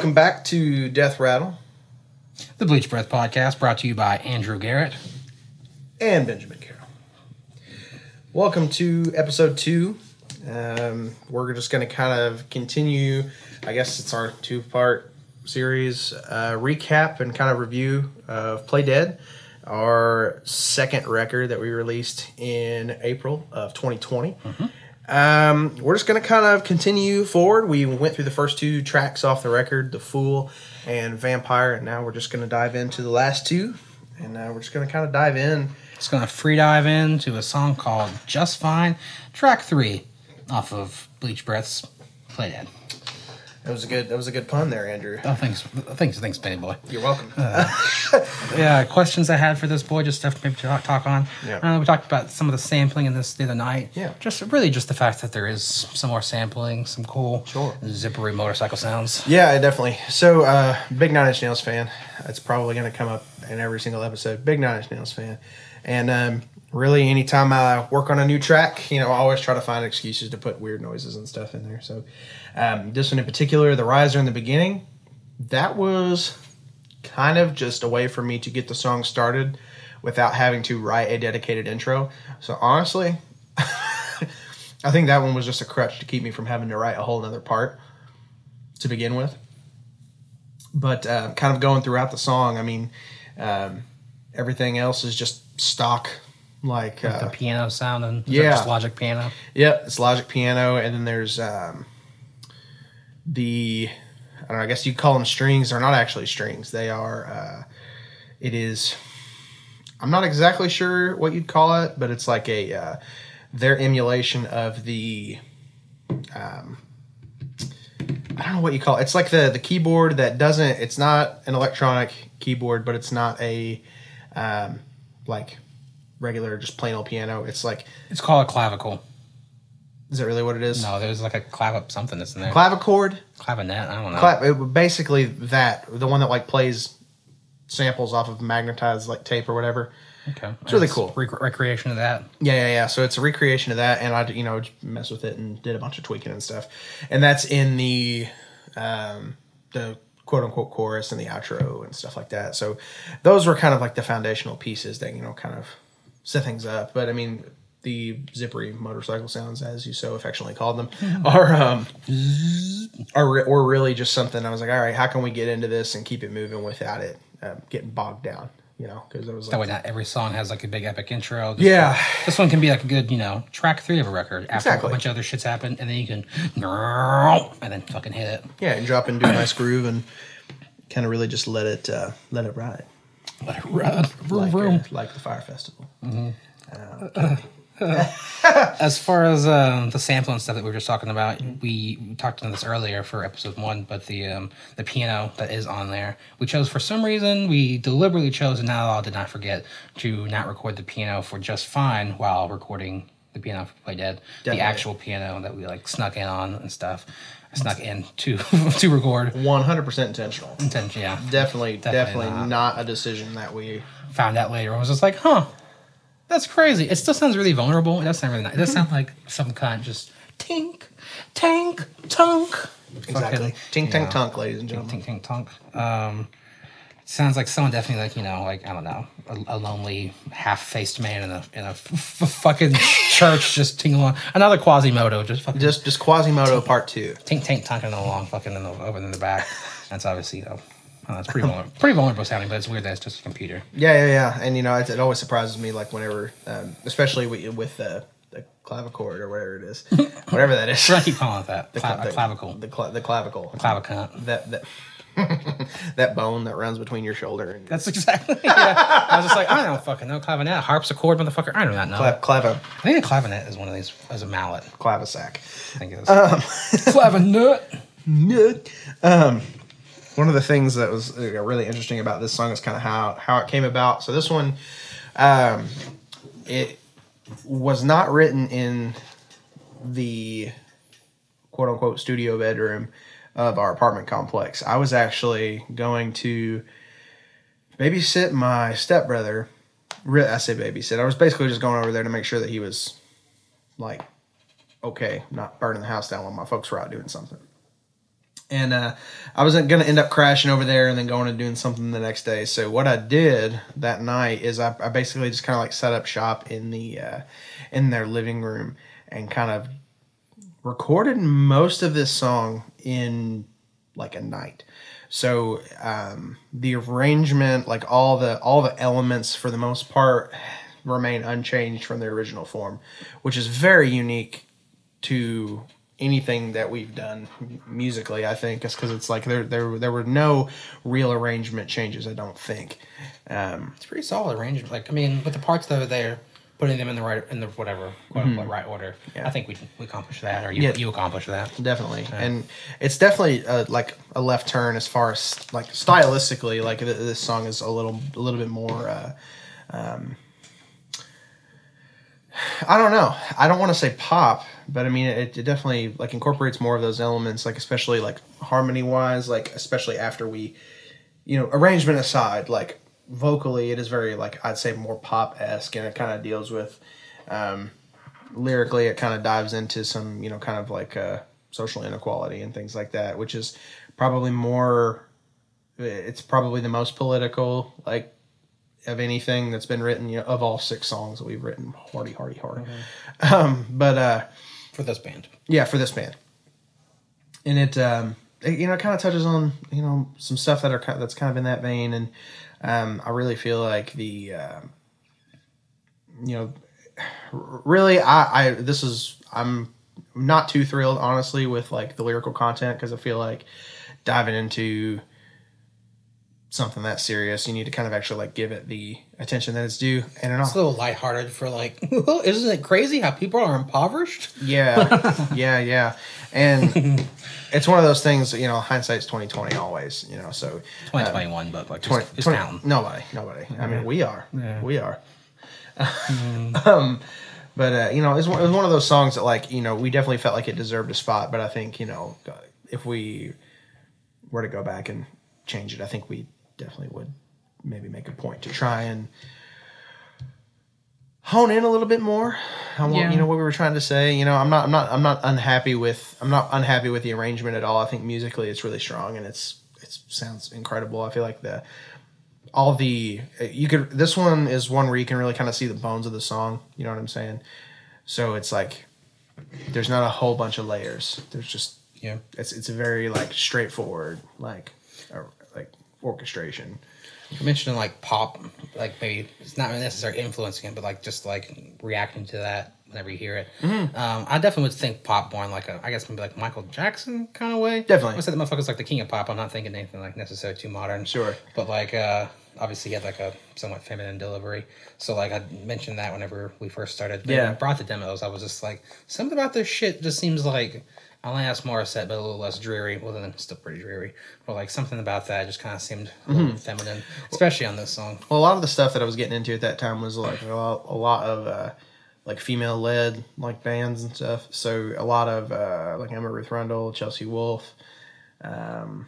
Welcome back to Death Rattle The Bleach Breath Podcast, brought to you by Andrew Garrett. and Benjamin Carroll. Welcome to episode two. Um, we're just going to kind of continue, I guess it's our two part series uh, recap and kind of review of Play Dead, our second record that we released in April of 2020. Um, we're just going to kind of continue forward. We went through the first two tracks off the record, The Fool and Vampire, and now we're just going to dive into the last two. And uh, we're just going to kind of dive in. Just going to free dive into a song called Just Fine, track three off of Bleach Breath's Play Dead. That was a good. That was a good pun there, Andrew. Oh, thanks. Thanks, thanks, Benny Boy. You're welcome. Yeah, questions I had for this boy, just stuff to maybe talk, talk on. Yeah. Uh, we talked about some of the sampling in this the other night. Yeah. Just really just the fact that there is some more sampling, some cool Sure. zippery motorcycle sounds. yeah, definitely. So, uh, big Nine Inch Nails fan. It's probably going to come up in every single episode. Big Nine Inch Nails fan, and um, really, anytime I work on a new track, you know, I always try to find excuses to put weird noises and stuff in there. So, um, this one in particular, the riser in the beginning, that was kind of just a way for me to get the song started without having to write a dedicated intro. So honestly, I think that one was just a crutch to keep me from having to write a whole nother part to begin with. But uh, kind of going throughout the song, I mean, um, everything else is just stock. Like, The uh, piano sound and yeah. just Logic piano. Yep, it's Logic piano, and then there's um, the I don't know. I guess you call them strings. They're not actually strings. They are. Uh, it is. I'm not exactly sure what you'd call it, but it's like a uh, their emulation of the. Um, I don't know what you call it. It's like the the keyboard that doesn't. It's not an electronic keyboard, but it's not a um, like regular just plain old piano. It's like It's called a clavicle. is that really what it is? No, there's like a clav something that's in there. clavichord Clavinet, I don't know. It, basically that the one that like plays samples off of magnetized like tape or whatever okay. It's really cool. Rec- recreation of that. yeah yeah yeah so it's a recreation of that and i you know mess with it and did a bunch of tweaking and stuff and that's in the um the quote unquote chorus and the outro and stuff like that so those were kind of like the foundational pieces that you know kind of set things up but i mean the zippery motorcycle sounds as you so affectionately called them are um are, re- were really just something i was like all right how can we get into this and keep it moving without it uh, getting bogged down you know because it was like That way, not every song has like a big epic intro. This yeah one- this one can be like a good, you know, track three of a record after Exactly. a bunch of other shits happen, and then you can, and then fucking hit it. Yeah, and drop into a nice groove and kind of really just let it uh, let it ride, Let it ride. Vroom, like, vroom. uh, like the Fire Festival. As far as um, the sampling stuff that we were just talking about, we we talked about this earlier for episode one, but the um, the piano that is on there, we chose for some reason, we deliberately chose, and now I did not forget to not record the piano for just fine while recording the piano for Play Dead, Definitely. the actual piano that we like snuck in on and stuff. Snuck in to to record. One hundred percent intentional. Intent, yeah. Definitely, definitely, Definitely not. a decision that we. found out later. I was just like, huh, that's crazy. It still sounds really vulnerable. It does sound really nice. It does sound like some kind of just tink, tank, tunk. Exactly. Fucking- Tink tank tunk, ladies and gentlemen. Tink, tink, tunk. Um, sounds like someone definitely like you know like I don't know a, a lonely half-faced man in a in a f- f- fucking church just tingling along. Another Quasimodo just fucking just Just, Quasimodo Part Two. tink tink tunking along fucking in the, over in the back. That's obviously you know. uh, it's pretty vulnerable, pretty vulnerable sounding, but it's weird that it's just a computer. Yeah, yeah, yeah. And you know, it, it always surprises me, like whenever, um, especially with, with uh, the clavichord or whatever it is, whatever that is. I keep calling it that. Cla- The- clavicle. The, cla- the clavicle. Clavicunt. That that that bone that runs between your shoulder and That's exactly. Yeah. I was just like, I don't fucking know clavinet, harpsichord, motherfucker. I do not know. clav- clava I think a clavinet is one of these as a mallet. clavisac. I think it is. Um, clavinet. Um, one of the things that was uh, really interesting about this song is kind of how how it came about. So this one, um, it was not written in the quote unquote studio bedroom of our apartment complex. I was actually going to babysit my stepbrother. I say babysit. I was basically just going over there to make sure that he was like okay, not burning the house down while my folks were out doing something. and uh, I wasn't gonna end up crashing over there and then going and doing something the next day. So what I did that night is I, I basically just kind of like set up shop in the uh, in their living room and kind of recorded most of this song in like a night. So um, the arrangement, like all the all the elements, for the most part, remain unchanged from their original form, which is very unique to anything that we've done musically. I think it's because it's like there there there were no real arrangement changes. I don't think. Um, It's pretty solid arrangement. Like I mean, with the parts that are there, putting them in the right in the whatever quote unquote right order. Yeah. I think we we accomplished that, or you Yeah. you accomplished that. definitely and it's definitely uh, like a left turn as far as like stylistically like th- this song is a little a little bit more uh um i don't know i don't want to say pop but i mean it, it definitely like incorporates more of those elements like especially like harmony wise like especially after we you know arrangement aside like vocally it is very like i'd say more pop-esque and it kind of deals with um lyrically it kind of dives into some you know kind of like uh, social inequality and things like that which is probably more it's probably the most political like of anything that's been written you know of all six songs that we've written. Hardy hardy hard um but uh for this band. yeah for this band. And it um it, you know it kind of touches on you know some stuff that are that's kind of in that vein and um i really feel like the um you know really i i this is i'm not too thrilled honestly with like the lyrical content because i feel like diving into something that serious you need to kind of actually like give it the attention that it's due and it It's a little lighthearted for like, isn't it crazy how people are impoverished? Yeah, yeah, yeah, and it's one of those things. You know, hindsight's twenty twenty always. You know, so Twenty twenty one, but like 20, just, just 20 counting. nobody, nobody. I mean, we are, Yeah. we are. um, but uh, you know, it's one, it was one of those songs that, like, you know, we definitely felt like it deserved a spot. But I think you know, if we were to go back and change it, I think we definitely would maybe make a point to try and hone in a little bit more on what, Yeah. you know what we were trying to say. You know, I'm not I'm not I'm not unhappy with I'm not unhappy with the arrangement at all. I think musically it's really strong and it's it sounds incredible. I feel like the all the you could this one is one where you can really kind of see the bones of the song. You know what I'm saying? So it's like there's not a whole bunch of layers. There's just Yeah. it's it's a very like straightforward like like orchestration. You mentioned like pop, like maybe it's not necessarily influencing it, but like just like reacting to that whenever you hear it. Mm-hmm. Um, I definitely would think pop more in like a, I guess maybe like Michael Jackson kind of way. Definitely. I said the motherfucker's like the king of pop. I'm not thinking anything like necessarily too modern. Sure. But like, uh, obviously he had like a somewhat feminine delivery. So like I mentioned that whenever we first started. But Yeah. when I brought the demos, I was just like, something about this shit just seems like Alanis Morissette, but a little less dreary. Well, then it's still pretty dreary. But like something about that just kind of seemed a Mm-hmm. feminine, especially on this song. Well, a lot of the stuff that I was getting into at that time was like a lot, a lot of uh, like female led like bands and stuff. So a lot of uh, like Emma Ruth Rundle, Chelsea Wolfe, um,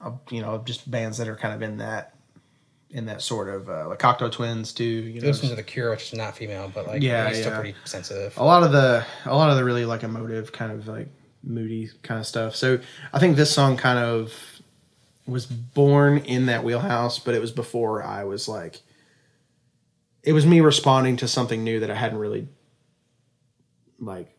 uh, you know, just bands that are kind of in that in that sort of uh, like Cocteau Twins too. You know, Listen to the Cure, which is not female, but like Yeah, he's still pretty sensitive. a lot of the a lot of the really like emotive kind of like moody kind of stuff. So I think this song kind of was born in that wheelhouse, but it was before I was like it was me responding to something new that I hadn't really like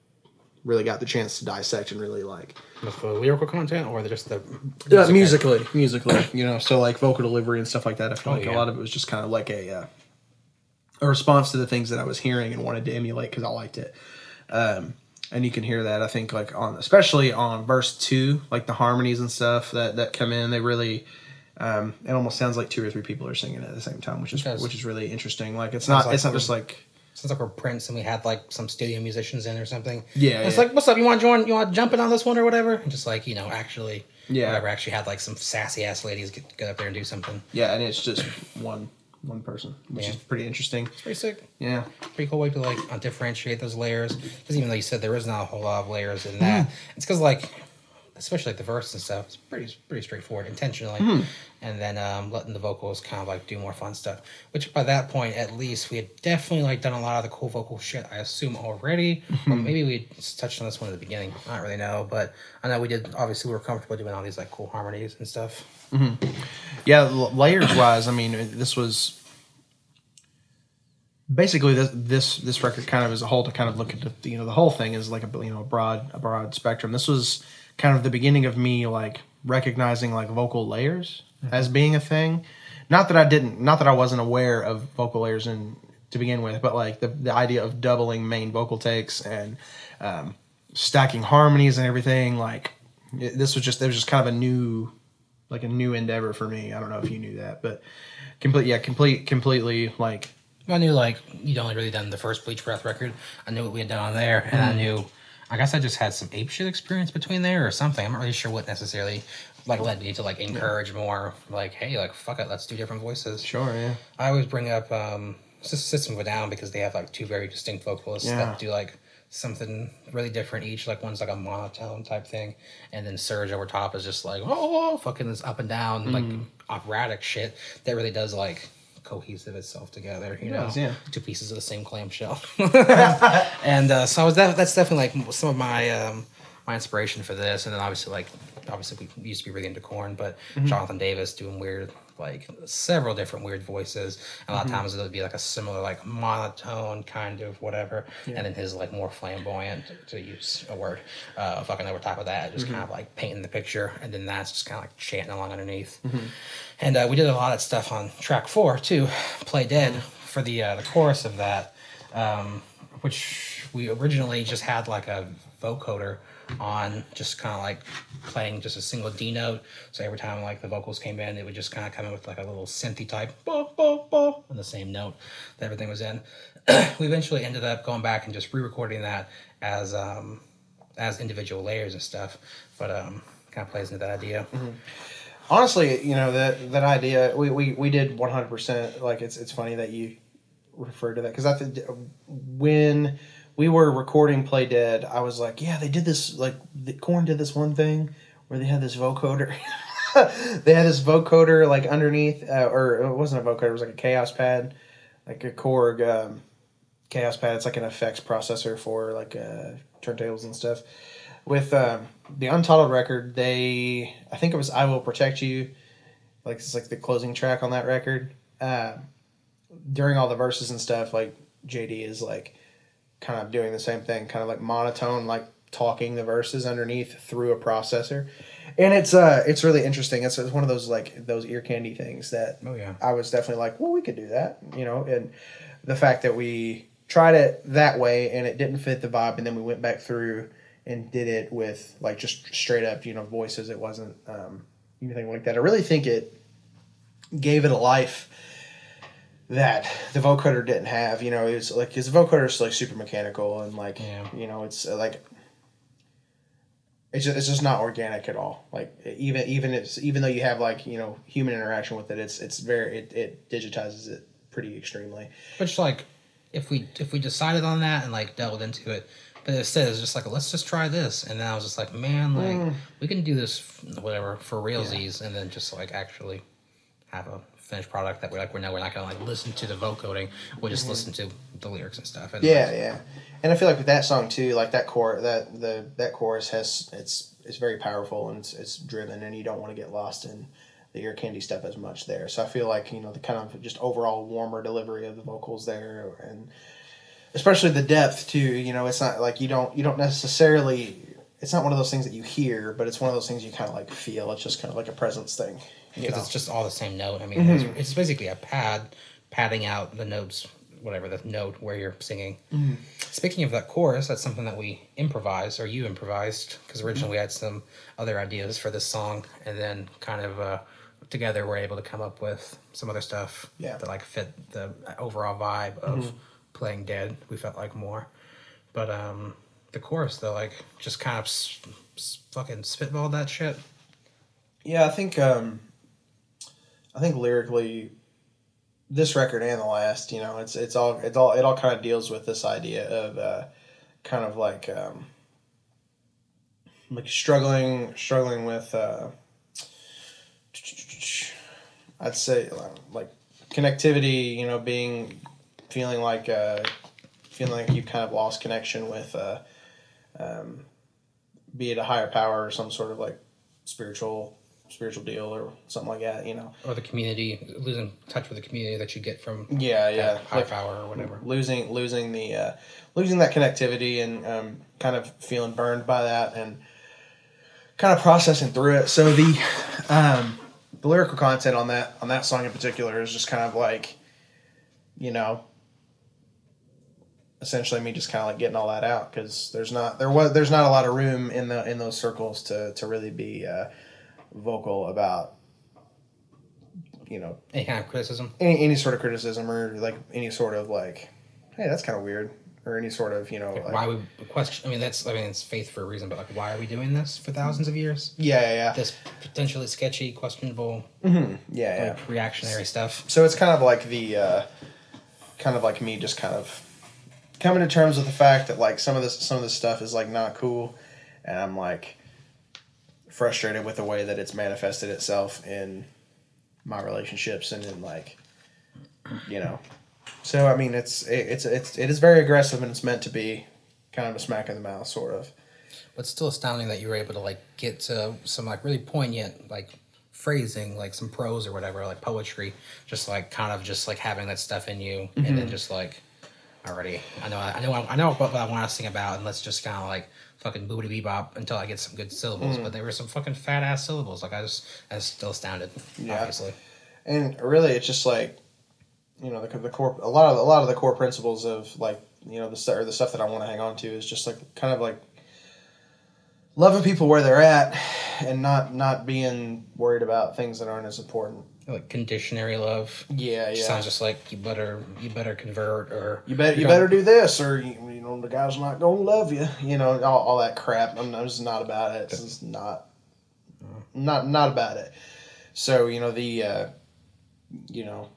really got the chance to dissect and really like With the lyrical content or just the uh, musically, musically, you know, so like vocal delivery and stuff like that. I feel Oh, like a lot of it was just kind of like a uh, a response to the things that I was hearing and wanted to emulate because I liked it. Um, and you can hear that I think like on especially on verse two, like the harmonies and stuff that that come in, they really. Um, it almost sounds like two or three people are singing at the same time, which is does. which is really interesting. Like it's Sounds not like it's not just like Sounds like we're Prince and we had like some studio musicians in or something. Yeah, it's yeah. like, what's up? You want to join? You want to jump in on this one or whatever? And just like you know, actually, Yeah. whatever. Actually, had like some sassy ass ladies get, get up there and do something. yeah, and it's just one one person, which Yeah. is pretty interesting. It's pretty sick. Yeah, Pretty cool way to like uh, differentiate those layers. Because even though you said there is not a whole lot of layers in that, it's because like especially like the verse and stuff, it's pretty pretty straightforward intentionally, Hmm. and then um, letting the vocals kind of like do more fun stuff. Which by that point, at least, we had definitely like done a lot of the cool vocal shit. I assume already, Hmm. or maybe we touched on this one at the beginning. I don't really know, but I know we did. Obviously, we were comfortable doing all these like cool harmonies and stuff. Yeah, l- layers wise, I mean, this was basically this this this record kind of as a whole to kind of look at the you know the whole thing is like a you know a broad a broad spectrum. This was kind of the beginning of me like recognizing like vocal layers as being a thing. Not that I didn't, not that I wasn't aware of vocal layers in to begin with, but like the the idea of doubling main vocal takes and um, stacking harmonies and everything. Like it, this was just it was just kind of a new like a new endeavor for me. I don't know if you knew that, but complete yeah, complete completely like I knew like you'd only really done the first Bleach Breath record. I knew what we had done on there, and I knew. I guess I just had some ape shit experience between there or something. I'm not really sure what necessarily like led me to like encourage more. Like, hey, like fuck it, let's do different voices. sure, yeah. I always bring up um, System of a Down because they have like two very distinct vocalists Yeah. that do like something really different each. Like one's like a monotone type thing, and then Serj over top is just like oh, fucking this up and down like Mm-hmm. operatic shit that really does like cohesive itself together. You know, yeah. two pieces of the same clamshell. and uh, so I was that, that's definitely like some of my um, my inspiration for this, and then obviously like obviously we used to be really into Korn, but Mm-hmm. Jonathan Davis doing weird like several different weird voices. And a lot Mm-hmm. of times it would be like a similar like monotone kind of whatever, and then his like more flamboyant to use a word, uh, fucking over top of that, just Mm-hmm. kind of like painting the picture, and then that's just kind of like chanting along underneath. Mm-hmm. And uh, we did a lot of stuff on track four too, "Play Dead" for the uh, the chorus of that, um, which we originally just had like a vocoder on, just kind of like playing just a single D note. So every time like the vocals came in, it would just kind of come in with like a little synthy type, bo bo bo, on the same note that everything was in. we eventually ended up going back and just re-recording that as um, as individual layers and stuff, but um, kind of plays into that idea. Honestly, you know that that idea we, we, we did one hundred percent. Like it's it's funny that you referred to that because I think when we were recording Play Dead, I was like, yeah, they did this like the Korn did this one thing where they had this vocoder. they had this vocoder like underneath, uh, or it wasn't a vocoder, it was like a Kaoss Pad, like a Korg um, Kaoss Pad. It's like an effects processor for like uh, turntables and stuff. With um, the Untitled record, they I think it was "I Will Protect You," like it's like the closing track on that record. Uh, during all the verses and stuff, like JD is like kind of doing the same thing, kind of like monotone, like talking the verses underneath through a processor, and it's uh it's really interesting. It's, it's one of those like those ear candy things that Oh yeah. I was definitely like, well, we could do that, you know, and the fact that we tried it that way and it didn't fit the vibe, and then we went back through and did it with like just straight up, you know, voices. It wasn't um, anything like that. I really think it gave it a life that the vocoder didn't have. You know, it's like his vocoder is like super mechanical and like Yeah. you know, it's uh, like it's just, it's just not organic at all. Like even even it's even though you have like you know human interaction with it, it's it's very it, it digitizes it pretty extremely. Which like, if we if we decided on that and like delved into it, but instead it's just like let's just try this, and then I was just like, man, like we can do this whatever for realsies, and then just like actually have a finished product that we're like. We know we're not gonna like listen to the vocoding. We'll just mm-hmm. listen to the lyrics and stuff. And Yeah, yeah. And I feel like with that song too, like that core that the that chorus has it's it's very powerful and it's it's driven and you don't want to get lost in the ear candy stuff as much there. So I feel like, you know, the kind of just overall warmer delivery of the vocals there and especially the depth too, you know, it's not like you don't you don't necessarily it's not one of those things that you hear, but it's one of those things you kind of like feel. It's just kind of like a presence thing. Because know? it's just all the same note. I mean, it's, it's basically a pad padding out the notes, whatever the note where you're singing. Speaking of that chorus, that's something that we improvised, or you improvised, because originally we had some other ideas for this song, and then kind of uh, together we're able to come up with some other stuff Yeah. that like fit the overall vibe of playing dead. We felt like more, but um, the chorus though, like just kind of s- s- fucking spitballed that shit. Yeah, I think um, I think lyrically, this record and the last, you know, it's it's all it's all it all kind of deals with this idea of uh, kind of like um, like struggling struggling with uh, I'd say like connectivity. You know, being feeling like uh, feeling like you've kind of lost connection with, uh, um, be it a higher power or some sort of like spiritual spiritual deal or something like that. You know, or the community losing touch with the community that you get from yeah yeah high like power or whatever. losing losing the uh, losing that connectivity and um, kind of feeling burned by that and kind of processing through it. So the um, the lyrical content on that on that song in particular is just kind of like you know essentially me just kind of like getting all that out because there's not there was there's not a lot of room in the in those circles to to really be uh, vocal about you know Any kind of criticism. any any sort of criticism or like any sort of like hey that's kind of weird or any sort of you know like, why we question? I mean, that's I mean, it's faith for a reason, but like, why are we doing this for thousands of years? yeah yeah yeah This potentially sketchy, questionable, yeah yeah like, reactionary stuff. so it's kind of like the uh, kind of like me just kind of coming to terms with the fact that like some of this some of this stuff is like not cool and i'm like frustrated with the way that it's manifested itself in my relationships and in like you know. So i mean it's it, it's it's it is very aggressive and it's meant to be kind of a smack in the mouth sort of. But still astounding that you were able to like get to some like really poignant like phrasing, like some prose or whatever, like poetry, just like kind of just like having that stuff in you, and then mm-hmm. just like already, I know, I know, I know what I want to sing about, and let's just kind of like fucking boobity bebop until I get some good syllables. But hmm. they were some fucking fat ass syllables. Like I just, I was still astounded. Yeah. Obviously, and really it's just like you know the, the core a lot of a lot of the core principles of like you know the or the stuff that I want to hang on to is just like kind of like loving people where they're at and not not being worried about things that aren't as important. Like conditionary love. Yeah, yeah. Sounds just like you better, you better convert or you better you better do this or you, you know the guy's not gonna love you. You know all, all that crap. I'm, I'm just not about it. It's not not not about it. So you know the uh, you know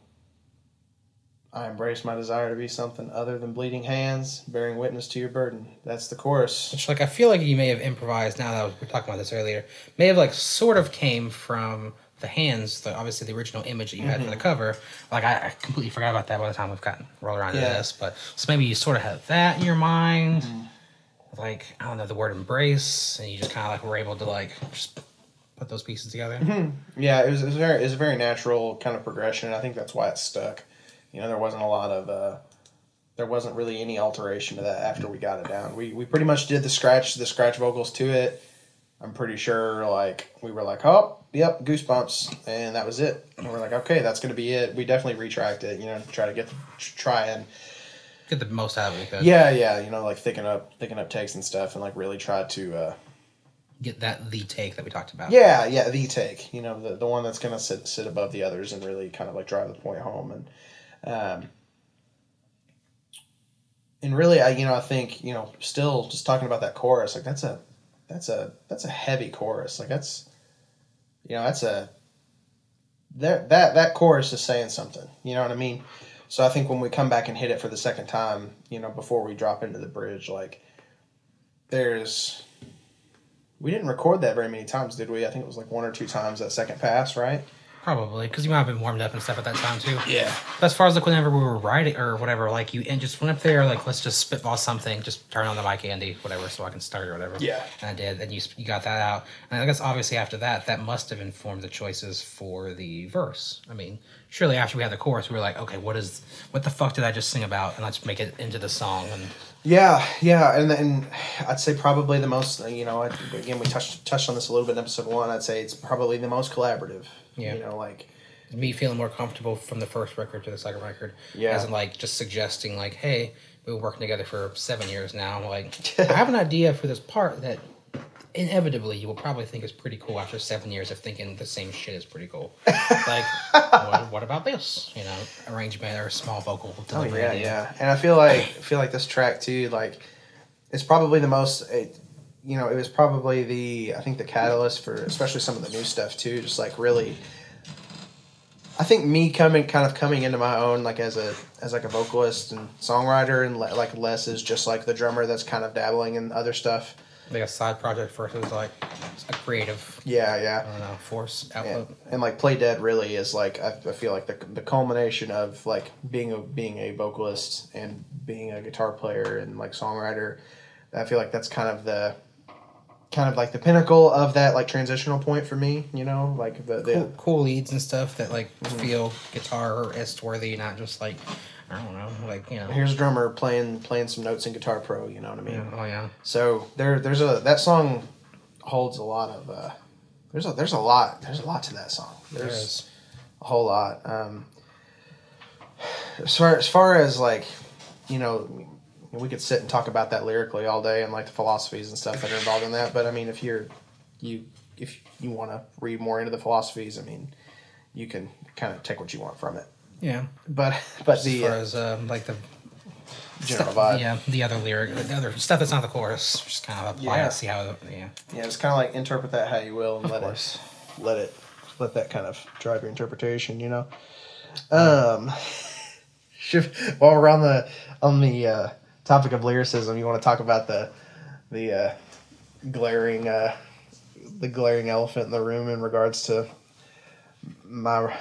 I embrace my desire to be something other than bleeding hands, bearing witness to your burden. That's the chorus. Which, like, I feel like you may have improvised. Now that we were talking about this earlier, may have like sort of came from the hands. The obviously the original image that you had for the mm-hmm. cover. Like, I, I completely forgot about that by the time we've gotten rolled around to this. But so maybe you sort of had that in your mind, mm-hmm. like I don't know the word embrace, and you just kind of like were able to like just put those pieces together. Mm-hmm. Yeah, it was, it was very it was a very natural kind of progression. and I think that's why it stuck. You know, there wasn't a lot of uh, there wasn't really any alteration to that after we got it down. We we pretty much did the scratch the scratch vocals to it. I'm pretty sure like we were like, oh, yep, goosebumps, and that was it. And we're like, okay, that's gonna be it. We definitely retracked it. You know, try to get the, try and Get the most out of it. Yeah, yeah, you know, like thicken up thicken up takes and stuff, and like really try to. Uh, Get that the take that we talked about. Yeah, yeah, the take. You know, the the one that's gonna sit sit above the others and really kind of like drive the point home and um and really I you know, I think, you know, still just talking about that chorus, like that's a that's a that's a heavy chorus. Like that's you know, that's a that that that chorus is saying something. You know what I mean? So I think when we come back and hit it for the second time, you know, before we drop into the bridge, like there's we didn't record that very many times, did we? I think it was like one or two times that second pass, right? Probably because you might have been warmed up and stuff at that time too. Yeah. But as far as like whenever we were writing or whatever, like you and just went up there, like let's just spitball something, just turn on the mic, Andy, whatever, so I can start or whatever. Yeah. And I did, and you you got that out, and I guess obviously after that, that must have informed the choices for the verse. I mean, surely after we had the chorus, we were like, okay, what is what the fuck did I just sing about, and let's make it into the song. And Yeah, yeah, and and I'd say probably the most. You know, again, we touched touched on this a little bit in episode one. I'd say it's probably the most collaborative. Yeah. You know, like me feeling more comfortable from the first record to the second record. Yeah. As in like just suggesting like, hey, we've been working together for seven years now. Like I have an idea for this part that inevitably you will probably think is pretty cool after seven years of thinking the same shit is pretty cool. like what, what about this? You know, arrangement or small vocal Oh delivery. yeah, yeah, and I feel like I feel like this track too, like it's probably the most. It, you know, it was probably the I think the catalyst for especially some of the new stuff too. Just like really, I think me coming kind of coming into my own like as a as like a vocalist and songwriter and le- like Les is just like the drummer that's kind of dabbling in other stuff. like a side project versus like a creative Yeah, I yeah. don't know force And, and like Play Dead really is like I, I feel like the, the culmination of like being a being a vocalist and being a guitar player and like songwriter. I feel like that's kind of the kind of like the pinnacle of that like transitional point for me. You know, like the, the Cool, cool leads and stuff that like Mm-hmm. feel guitar worthy, not just like I don't know, like you know. here's a drummer playing playing some notes in Guitar Pro. You know what I mean? Yeah, oh yeah. So there, there's a that song holds a lot of. Uh, there's a there's a lot there's a lot to that song. There There's a whole lot. Um, as far as far as like, you know, we could sit and talk about that lyrically all day and like the philosophies and stuff that are involved in that. But I mean, if you're you if you want to read more into the philosophies, I mean, you can kind of take what you want from it. Yeah. But but As the far uh, as um, like the general stuff- vibe, yeah, the other lyric, the other stuff that's not the chorus, just kind of apply Yeah. it, see how, it- yeah. yeah, it's kind of like interpret that how you will and let course. it let it let that kind of drive your interpretation. You know. Um, while we're on the on the uh, topic of lyricism, you want to talk about the the uh, glaring uh, the glaring elephant in the room in regards to my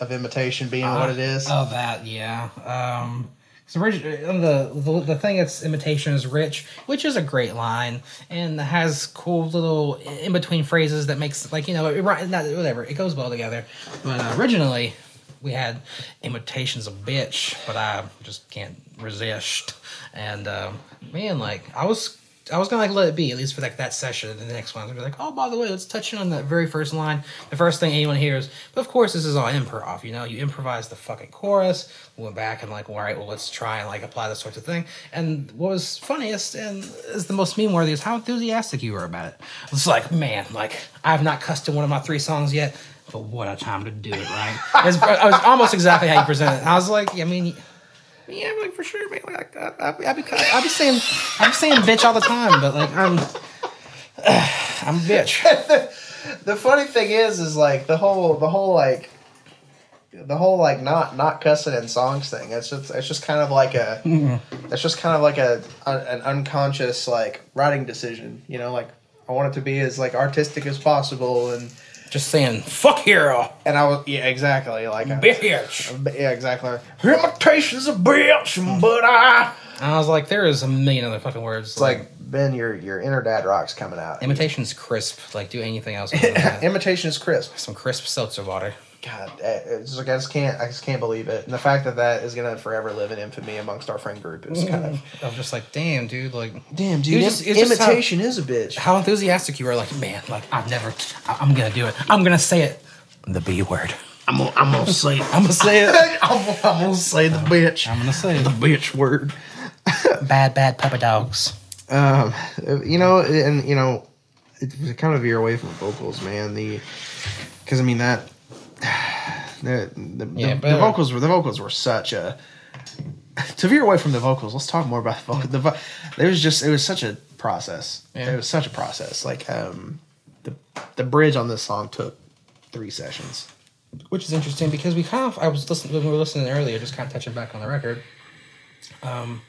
of imitation being what it is. Oh, that yeah. Um, so orig- the, the the thing that's imitation is rich, which is a great line and has cool little in between phrases that makes like you know it, not whatever it goes well together. But uh, originally we had imitations of bitch, but I just can't resist. And um, man, like I was. I was gonna like let it be at least for like that session. And the next one, I'd be like, "Oh, by the way, let's touch in on that very first line, the first thing anyone hears." But of course, this is all improv. You know, you improvise the fucking chorus. We went back and like, all right, well, let's try and like apply this sort of thing. And what was funniest and is the most meme worthy is how enthusiastic you were about it. It's like, man, like I've not cussed in one of my three songs yet, but what a time to do it, right? It's, I was almost exactly how you presented it. I was like, I mean. Yeah, like for sure, man. Like, I, I, I, be, I be saying, I be saying bitch all the time, but like I'm, I'm a bitch. the funny thing is, is like the whole the whole like the whole like not not cussing in songs thing. It's just it's just kind of like a mm-hmm. it's just kind of like a, a an unconscious like writing decision. You know, like I want it to be as like artistic as possible, and Just saying, fuck hero, and I was yeah exactly like I- bitch. Uh, yeah exactly. Imitations of bitch, hmm. but I. And I was like, there is a million other fucking words. It's like Ben, your your inner dad rock's coming out. imitation's crisp. Like do anything else. other than that. Imitation is crisp. Some crisp seltzer water. God, eh, it's like I just can't, I just can't believe it. And the fact that that is gonna forever live in infamy amongst our friend group is kind of I'm just like, damn, dude. Like, damn, dude, It's just- it's just imitation is a bitch. how enthusiastic you are. Like, man, like I've never. I, I'm gonna do it. I'm gonna say it. The B word. I'm gonna, I'm gonna say, I'm gonna say it. I'm, gonna- I'm gonna say the bitch, I'm gonna say the bitch word. Bad, bad puppy dogs. Um, you know, and you know, it was kind of veer away from vocals, man. The, because I mean that, the the, Yeah, the, the vocals were the vocals were such a. To veer away from the vocals, let's talk more about the vocals. The, vo- it was just it was such a process. Yeah. It was such a process. Like um, the the bridge on this song took three sessions. which is interesting because we kind of I was listening when we were listening earlier, just kind of touching back on the record. Um,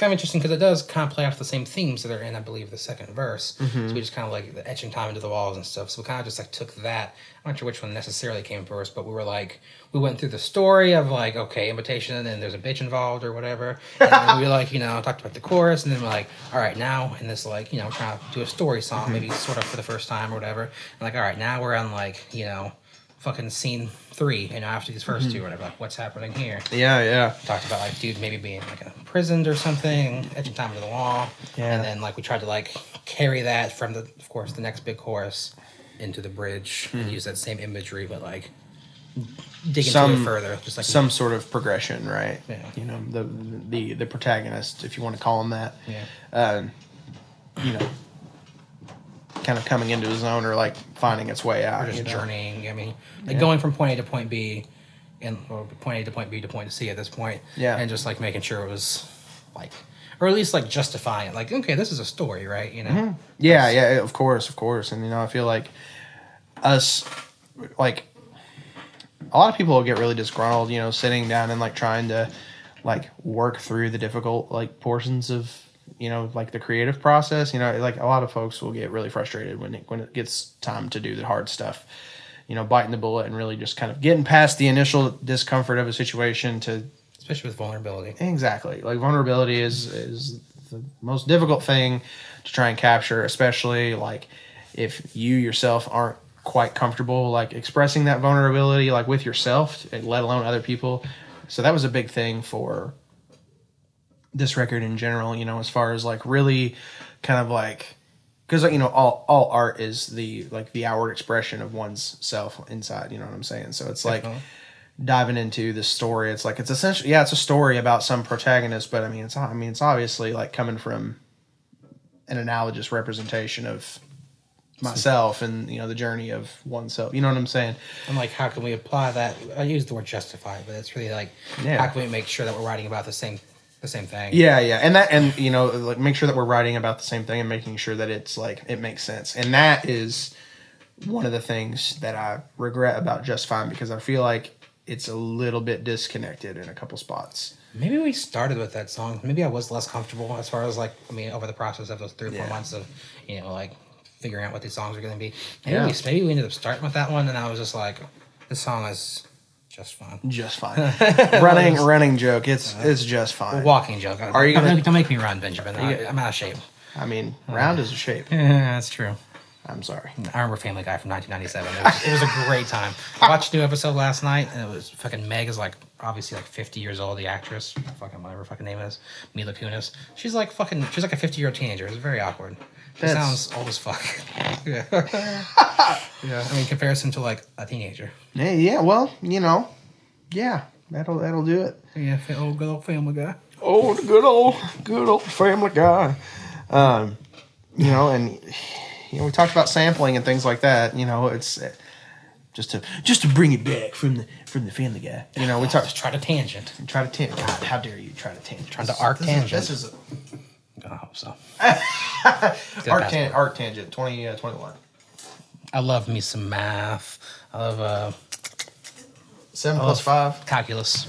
kind of interesting because it does kind of play off the same themes that are in, I believe, the second verse. Mm-hmm. So we just kind of like the etching time into the walls and stuff. So we kind of just like took that. I'm not sure which one necessarily came first, but we were like we went through the story of like okay, invitation, and there's a bitch involved or whatever. And we like you know talked about the chorus, and then we're like, all right, now in this like you know trying to do a story song, Mm-hmm. maybe sort of for the first time or whatever. And like all right, now we're on like you know fucking scene three, you know, after these 1st two, or whatever. Like, what's happening here? Yeah, yeah. Talked about like dude maybe being like imprisoned or something, edging time to the wall. Yeah. And then like we tried to like carry that from the, of course, the next big chorus into the bridge and use that same imagery, but like dig into Some- it further. Just like Some sort of progression, right? Yeah. You know, the the the protagonist, if you want to call him that. yeah. um, you know, kind of coming into his own or like finding its way out. Or just you know? journeying. I mean, like going from point A to point B, and or point A to point B to point C at this point. Yeah. And just like making sure it was like, or at least like justifying it. Like, okay, this is a story, right? You know. Mm-hmm. Yeah, yeah, of course, of course. And you know, I feel like us, like, a lot of people will get really disgruntled, you know, sitting down and like trying to like work through the difficult like portions of you know, like the creative process. You know, like a lot of folks will get really frustrated when it when it gets time to do the hard stuff. You know, biting the bullet and really just kind of getting past the initial discomfort of a situation to especially with vulnerability. Exactly. Like vulnerability is is the most difficult thing to try and capture, especially like if you yourself aren't quite comfortable like expressing that vulnerability like with yourself, let alone other people. So that was a big thing for this record in general, you know, as far as like really kind of like because you know all all art is the like the outward expression of one's self inside, you know what I'm saying? So it's like Definitely. diving into the story. It's like it's essentially yeah, it's a story about some protagonist, but I mean it's I mean it's obviously like coming from an analogous representation of myself and you know the journey of oneself. You know what I'm saying? I'm like, how can we apply that? I use the word justify, but it's really like, Yeah. how can we make sure that we're writing about the same, the same thing? Yeah, yeah, and that, and you know, like make sure that we're writing about the same thing and making sure that it's like it makes sense, and that is one of the things that I regret about Just Fine because I feel like it's a little bit disconnected in a couple spots. Maybe we started with that song. Maybe I was less comfortable as far as like, I mean, over the process of those three or four Yeah. months of, you know, like figuring out what these songs are going to be. Maybe, Yeah. we, maybe we ended up starting with that one, and I was just like, this song is just fine. Just fine. running, running joke. It's it's just fine. Walking joke. Are you gonna- Don't, don't make me run, Benjamin. I, I'm out of shape. I mean, round is a shape. Yeah, that's true. I'm sorry. I remember Family Guy from 1997. It was, it was a great time. I watched a new episode last night, and it was fucking Meg is like obviously like 50 years old, the actress, fucking whatever her fucking name is, Mila Kunis. She's like fucking, she's like a 50 year old teenager. It's very awkward. She That's- sounds old as fuck. yeah. yeah. I mean, comparison to like a teenager. Yeah, yeah. Well, you know, yeah, that'll that'll do it. Yeah, old good old Family Guy. Oh, the good old, good old Family Guy. Um, you know, and you know, we talked about sampling and things like that. You know, it's uh, just to just to bring it back from the from the Family Guy. You know, we Just talked. try to tangent. Try to tangent. God, how dare you try to tangent? Trying to arc this tangent. Is, this is I hope so. a arc, tan- arc tangent. Twenty uh, twenty one. I love me some math. I love uh, Seven plus five. calculus.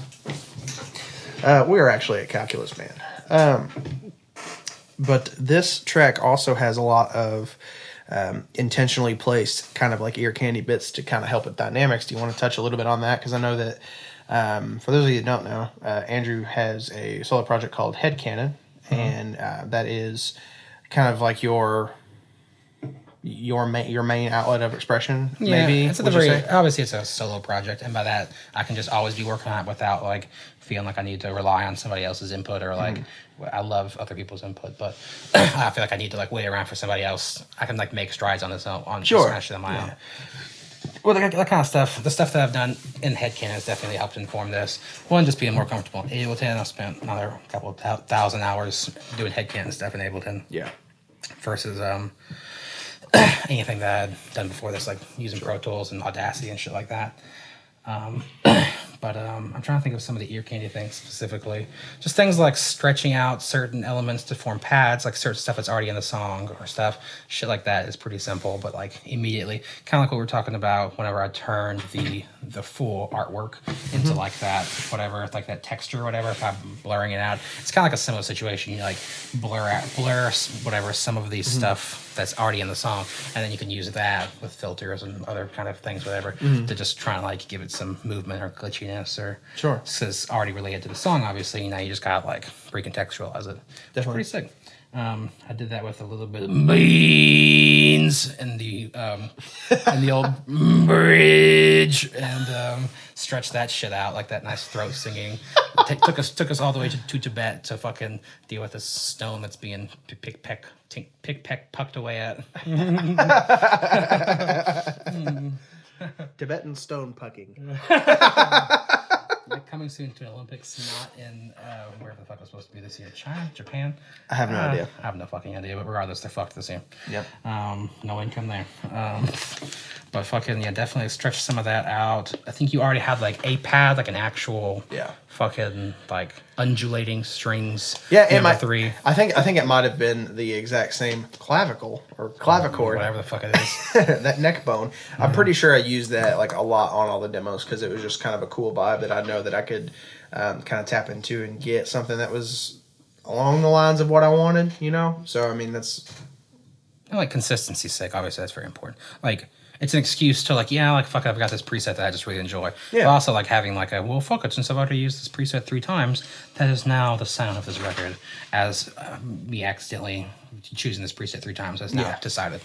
Uh, we are actually a calculus man. Um, but this track also has a lot of um, intentionally placed kind of like ear candy bits to kind of help with dynamics. Do you want to touch a little bit on that? Because I know that um, for those of you that don't know, uh, Andrew has a solo project called Headcanon, and uh, that is kind of like your your main your main outlet of expression. maybe it's at the very obviously it's a solo project, and by that I can just always be working on it without like feeling like I need to rely on somebody else's input or like Mm-hmm. I love other people's input, but I feel like I need to like wait around for somebody else. I can like make strides on this own on Sure. smash it on my Yeah. own. Well, that, that kind of stuff, the stuff that I've done in headcan has definitely helped inform this. One, just being more comfortable. In Ableton, I've spent another couple of thousand hours doing Headcanon stuff in Ableton Yeah. versus um, anything that I'd done before this, like using Pro Tools and Audacity and shit like that. Um, but um, I'm trying to think of some of the ear candy things specifically. Just things like stretching out certain elements to form pads, like certain stuff that's already in the song or stuff. Shit like that is pretty simple, but like immediately, kind of like what we are talking about whenever I turned the the full artwork into mm-hmm. like that, whatever, like that texture, or whatever. If I'm blurring it out, it's kind of like a similar situation. You like blur out, blur whatever some of these mm-hmm. stuff that's already in the song, and then you can use that with filters and other kind of things, whatever, mm-hmm. to just try and like give it some movement or glitchiness or Sure. This is already related to the song, obviously. Now you just got like recontextualize it. It's pretty sick. Um, I did that with a little bit of beans in the um, in the old bridge and um, stretched that shit out like that nice throat singing. T- took us took us all the way to, to Tibet to fucking deal with this stone that's being pick pick peck tink, pick peck pucked away at. Tibetan stone pucking. Like, coming soon to Olympics, not in uh, where the fuck was supposed to be this year? China, Japan. I have no Uh, idea. I have no fucking idea, but regardless, they're fucked this year. Yep. Um, no income there. Um, but fucking yeah, definitely stretch some of that out. I think you already had like a pad, like an actual Yeah. Fucking like undulating strings. Yeah, and my three, I think I think it might have been the exact same clavicle or clavichord, whatever the fuck it is. that neck bone. I'm pretty sure I used that like a lot on all the demos because it was just kind of a cool vibe that I know that I could um, kind of tap into and get something that was along the lines of what I wanted, you know. So I mean, that's And like consistency's sake, obviously that's very important. Like it's an excuse to like, yeah, like fuck, it, I've got this preset that I just really enjoy. Yeah. But also like having like a well, fuck it, since I've already used this preset three times, that is now the sound of this record. As uh, me accidentally choosing this preset three times has now Yeah. decided.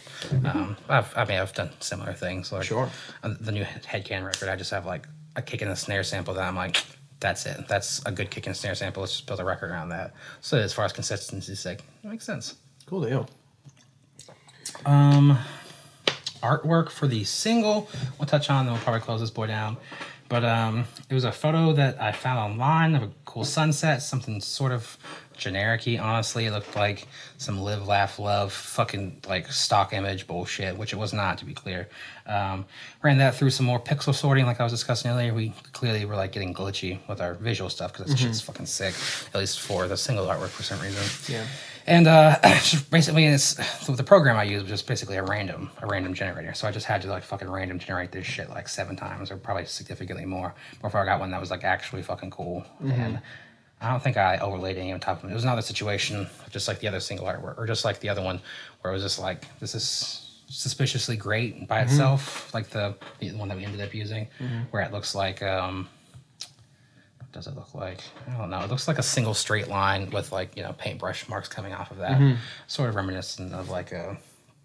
Um, I've, I mean, I've done similar things. Like Sure. uh, the new Headcan record, I just have like a kick and a snare sample that I'm like. That's it. That's a good kick and snare sample. Let's just build a record around that. So as far as consistency's sake, it makes sense. cool deal. Um, artwork for the single. We'll touch on. Then we'll probably close this boy down. But um, it was a photo that I found online of a cool sunset. Something sort of generic-y, honestly. It looked like some live, laugh, love, fucking like stock image bullshit, which it was not, to be clear. Um, ran that through some more pixel sorting, like I was discussing earlier. We clearly were like getting glitchy with our visual stuff because that shit's fucking sick. At least for the single artwork for some reason. Yeah. And uh, just basically, it's so the program I used was just basically a random, a random generator. So I just had to like fucking random generate this shit like seven times, or probably significantly more, before I got one that was like actually fucking cool. And I don't think I overlaid any on top of it. It was another situation, just like the other single artwork, or just like the other one, where it was just like this is suspiciously great by itself, like the the one that we ended up using, where it looks like um, does it look like? I don't know. It looks like a single straight line with like you know paintbrush marks coming off of that, mm-hmm. sort of reminiscent of like a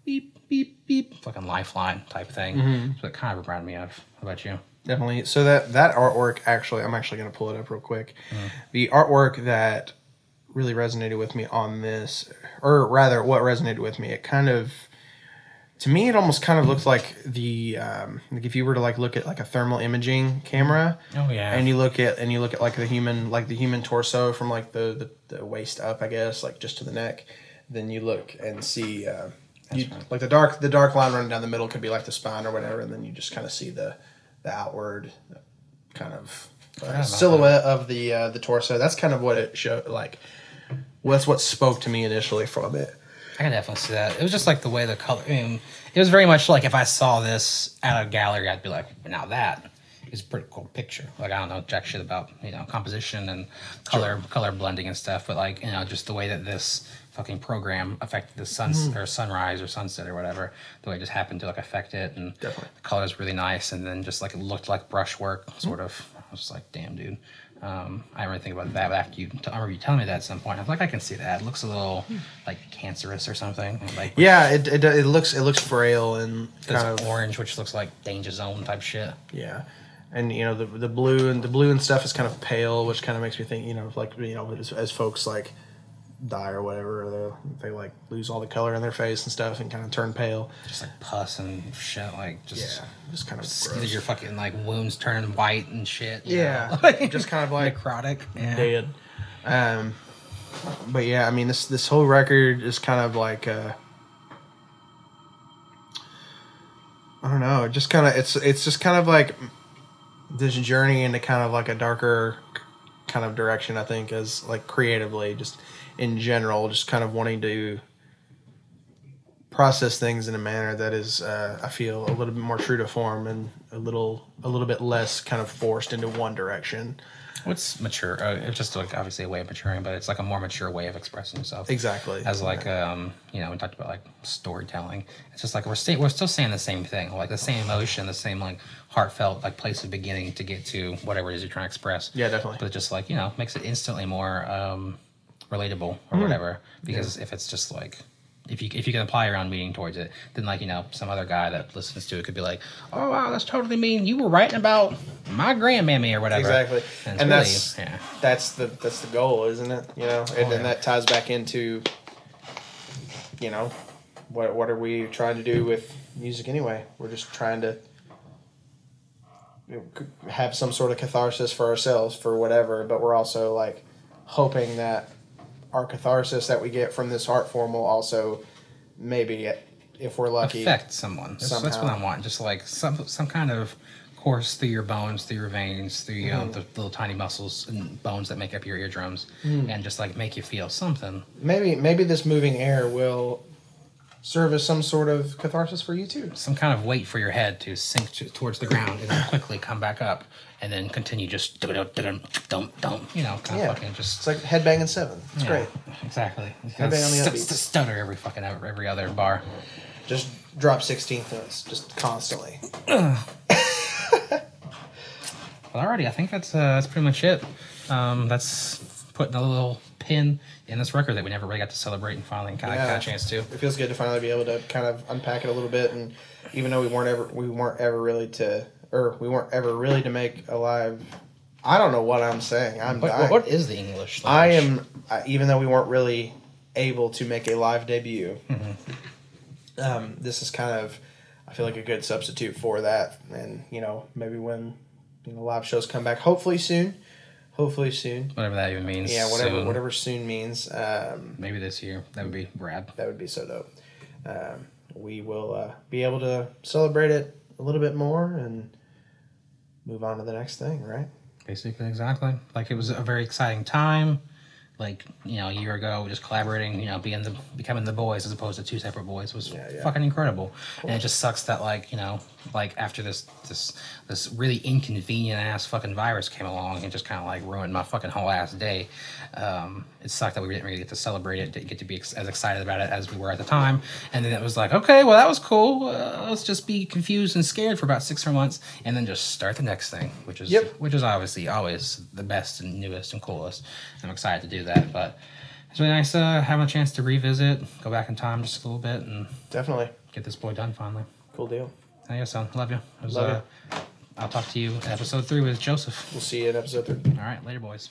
beep beep beep fucking lifeline type thing. Mm-hmm. So it kind of reminded me of. How about you? Definitely. So that that artwork actually, I'm actually going to pull it up real quick. Mm. The artwork that really resonated with me on this, or rather, what resonated with me, it kind of, to me, it almost kind of looks like the, um, like if you were to like look at like a thermal imaging camera, Oh yeah. and you look at and you look at like the human, like the human torso from like the the, the waist up, I guess, like just to the neck, then you look and see. Uh, you, right. like the dark the dark line running down the middle could be like the spine or whatever, and then you just kind of see the the outward kind of uh, silhouette of the uh, the torso. That's kind of what it showed. Like, well, that's what spoke to me initially from it. I can definitely see that. It was just like the way the color. I mean, it was very much like if I saw this at a gallery, I'd be like, now that is a pretty cool picture. Like I don't know jack shit about you know composition and color color blending and stuff, but like you know just the way that this fucking program affected the sun Mm-hmm. or sunrise or sunset or whatever, the way it just happened to like affect it, and Definitely. the color is really nice, and then just like it looked like brushwork, sort Mm-hmm. of. I was just like, damn, dude. Um, I didn't really think about that, but after you, I remember you telling me that at some point. I was like, I can see that. It looks a little like cancerous or something. Like Yeah, it, it, it looks it looks frail and this kind of orange, which looks like danger zone type shit. yeah, and you know the the blue and the blue and stuff is kind of pale, which kind of makes me think you know like you know as, as folks like die or whatever, or they they like lose all the color in their face and stuff and kind of turn pale. Just like pus and shit. Like just Yeah, just kind of gross. your fucking like wounds turning white and shit. Yeah, know? just kind of like necrotic. Yeah. dead. Um, but yeah, I mean this this whole record is kind of like uh, I don't know, just kind of it's it's just kind of like this journey into kind of like a darker kind of direction. I think as like creatively, just in general, just kind of wanting to process things in a manner that is uh, I feel a little bit more true to form and a little a little bit less kind of forced into one direction. What's mature? Uh, it's just like obviously a way of maturing, but it's like a more mature way of expressing yourself. Exactly. As like um, you know, we talked about like storytelling. It's just like we're sta- we're still saying the same thing, like the same emotion, the same like heartfelt like place of beginning to get to whatever it is you're trying to express. Yeah, definitely. But it just like you know makes it instantly more um, relatable or Hmm. whatever. Because if it's just like if you if you can apply your own meaning towards it, then like you know some other guy that listens to it could be like, oh wow, that's totally mean. You were writing about my grandmammy or whatever. Exactly, And, and, it's that's yeah. that's the that's the goal, isn't it? You know, and Oh, yeah. then that ties back into, you know, what what are we trying to do with music anyway? We're just trying to you know, c- have some sort of catharsis for ourselves for whatever, but we're also like hoping that our catharsis that we get from this art form will also maybe, if we're lucky, affect someone. That's, that's what. I want. Just like some some kind of course through your bones, through your veins, through you know, Mm-hmm. the little tiny muscles and bones that make up your eardrums, Mm. and just like make you feel something. maybe maybe this moving air will serve as some sort of catharsis for you too. Some kind of weight for your head to sink to, towards the ground and then quickly come back up and then continue just dum dum dum dum. You know, kind Yeah, of fucking just it's like headbanging seven. It's yeah, great. Exactly. Headbang on the St- st- stutter every fucking every other bar. Just drop sixteenth notes just constantly. Well, alrighty, I think that's uh, that's pretty much it. Um, that's putting a little pin in this record that we never really got to celebrate and finally kind of Yeah. got a chance to. It feels good to finally be able to kind of unpack it a little bit, and even though we weren't ever we weren't ever really to or we weren't ever really to make a live. I don't know what I'm saying. I'm What, what is the English? I am, even though we weren't really able to make a live debut, um, this is kind of, I feel like a good substitute for that. And, you know, maybe when, you know, live shows come back, hopefully soon, hopefully soon. whatever that even means. Yeah, whatever, soon. whatever soon means, um, Maybe this year. That would be rad. that would be so dope. Um, we will uh, be able to celebrate it a little bit more and move on to the next thing, right? Basically, exactly. Like it was a very exciting time. Like you know, a year ago, just collaborating, you know, being the becoming the boys as opposed to two separate boys was Yeah, yeah. fucking incredible. And it just sucks that like you know, like after this this this really inconvenient ass fucking virus came along and just kind of like ruined my fucking whole ass day. Um, it sucked that we didn't really get to celebrate it, didn't get to be ex- as excited about it as we were at the time. And then it was like, okay, well that was cool. Uh, let's just be confused and scared for about six more months, and then just start the next thing, which is Yep. which is obviously always the best and newest and coolest. I'm excited to do that, but it's really nice uh, having a chance to revisit, go back in time just a little bit, and Definitely. get this boy done finally. Cool deal. I guess so. Love you. It was, Love uh, I'll talk to you in episode three with Joseph. We'll see you in episode three. All right, later, boys.